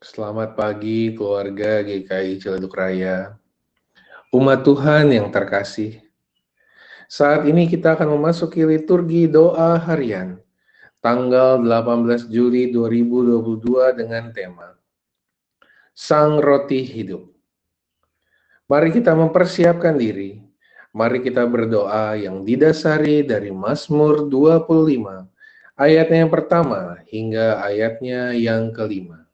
Selamat pagi keluarga GKI Ciledug Raya. Umat Tuhan yang terkasih. Saat ini kita akan memasuki liturgi doa harian tanggal 18 Juli 2022 dengan tema Sang Roti Hidup. Mari kita mempersiapkan diri. Mari kita berdoa yang didasari dari Mazmur 25 ayatnya yang pertama hingga ayatnya yang kelima.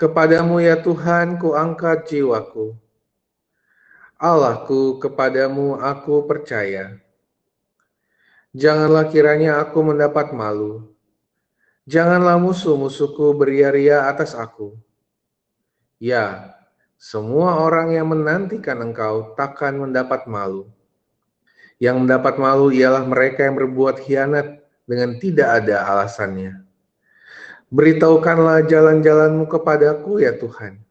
Kepadamu ya Tuhan ku angkat jiwaku. Allahku kepadamu aku percaya. Janganlah kiranya aku mendapat malu. Janganlah musuh-musuhku beria-ria atas aku. Ya, semua orang yang menantikan engkau takkan mendapat malu. Yang mendapat malu ialah mereka yang berbuat khianat dengan tidak ada alasannya. Beritahukanlah jalan-jalanmu kepadaku ya Tuhan.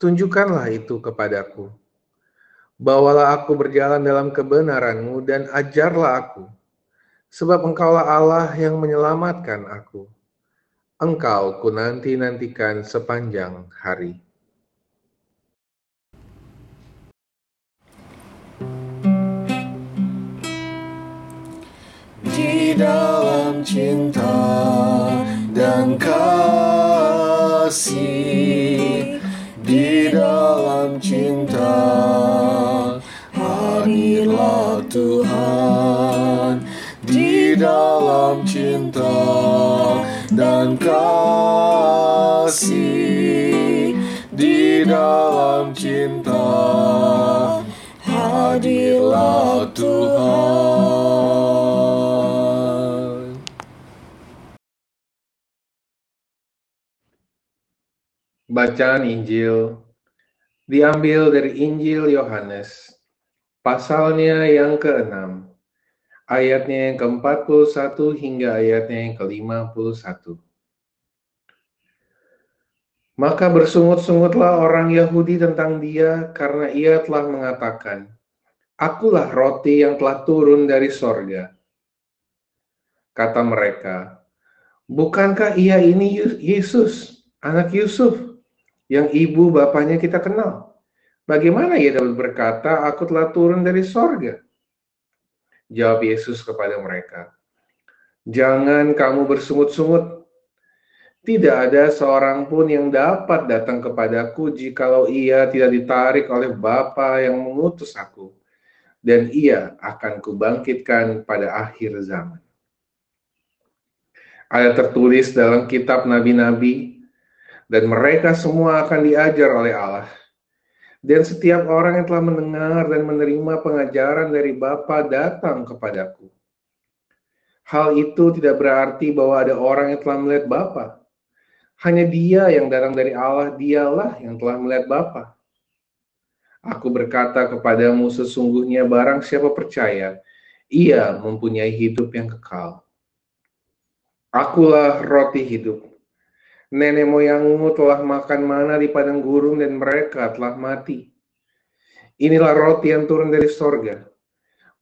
Tunjukkanlah itu kepadaku. Bawalah aku berjalan dalam kebenaranmu dan ajarlah aku. Sebab engkaulah Allah yang menyelamatkan aku. Engkau ku nanti-nantikan sepanjang hari. Di dalam cinta dan kasih di dalam cinta. Hadirlah Tuhan di dalam cinta dan kasih di dalam cinta. Hadirlah Tuhan Bacaan Injil diambil dari Injil Yohanes, pasalnya yang ke-6, ayatnya yang ke-41 hingga ayatnya yang ke-51. Maka bersungut-sungutlah orang Yahudi tentang dia karena ia telah mengatakan, Akulah roti yang telah turun dari sorga. Kata mereka, Bukankah ia ini Yesus, anak Yusuf, yang ibu bapaknya kita kenal. Bagaimana ia dapat berkata, aku telah turun dari sorga? Jawab Yesus kepada mereka, Jangan kamu bersungut-sungut. Tidak ada seorang pun yang dapat datang kepadaku jikalau ia tidak ditarik oleh Bapa yang mengutus aku. Dan ia akan kubangkitkan pada akhir zaman. Ayat tertulis dalam kitab nabi-nabi dan mereka semua akan diajar oleh Allah. Dan setiap orang yang telah mendengar dan menerima pengajaran dari Bapa datang kepadaku. Hal itu tidak berarti bahwa ada orang yang telah melihat Bapa. Hanya dia yang datang dari Allah, dialah yang telah melihat Bapa. Aku berkata kepadamu sesungguhnya barang siapa percaya, ia mempunyai hidup yang kekal. Akulah roti hidup. Nenek moyangmu telah makan mana di padang gurun dan mereka telah mati. Inilah roti yang turun dari sorga.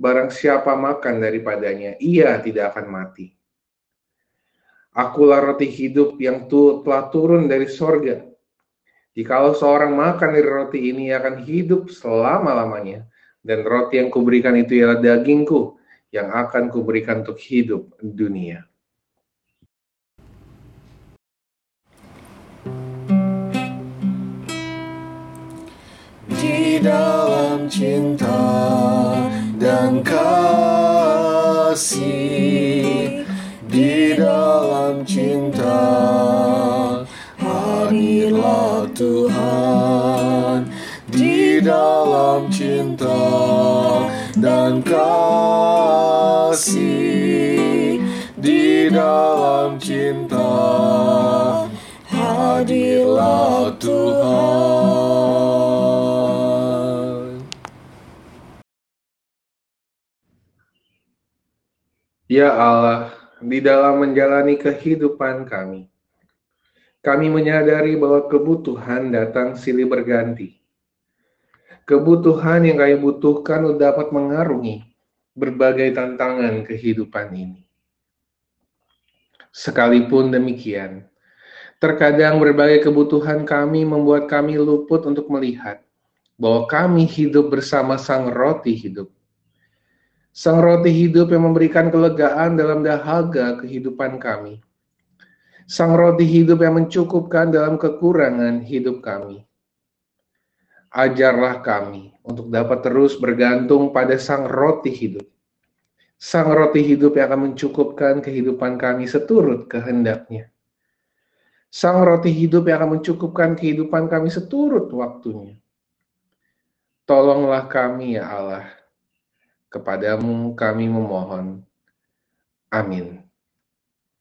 Barang siapa makan daripadanya, ia tidak akan mati. Akulah roti hidup yang telah turun dari sorga. Jikalau seorang makan dari roti ini akan hidup selama-lamanya. Dan roti yang kuberikan itu ialah dagingku yang akan kuberikan untuk hidup dunia. Cinta dan kasih di dalam cinta. Hadirlah Tuhan di dalam cinta dan kasih di dalam cinta. Hadirlah Tuhan Ya Allah, di dalam menjalani kehidupan kami, kami menyadari bahwa kebutuhan datang silih berganti. Kebutuhan yang kami butuhkan dapat mengarungi berbagai tantangan kehidupan ini. Sekalipun demikian, terkadang berbagai kebutuhan kami membuat kami luput untuk melihat bahwa kami hidup bersama Sang Roti hidup. Sang Roti hidup yang memberikan kelegaan dalam dahaga kehidupan kami. Sang Roti hidup yang mencukupkan dalam kekurangan hidup kami ajarlah kami untuk dapat terus bergantung pada Sang Roti hidup. Sang Roti hidup yang akan mencukupkan kehidupan kami seturut kehendaknya. Sang Roti hidup yang akan mencukupkan kehidupan kami seturut waktunya. Tolonglah kami ya Allah. Kepadamu kami memohon. Amin.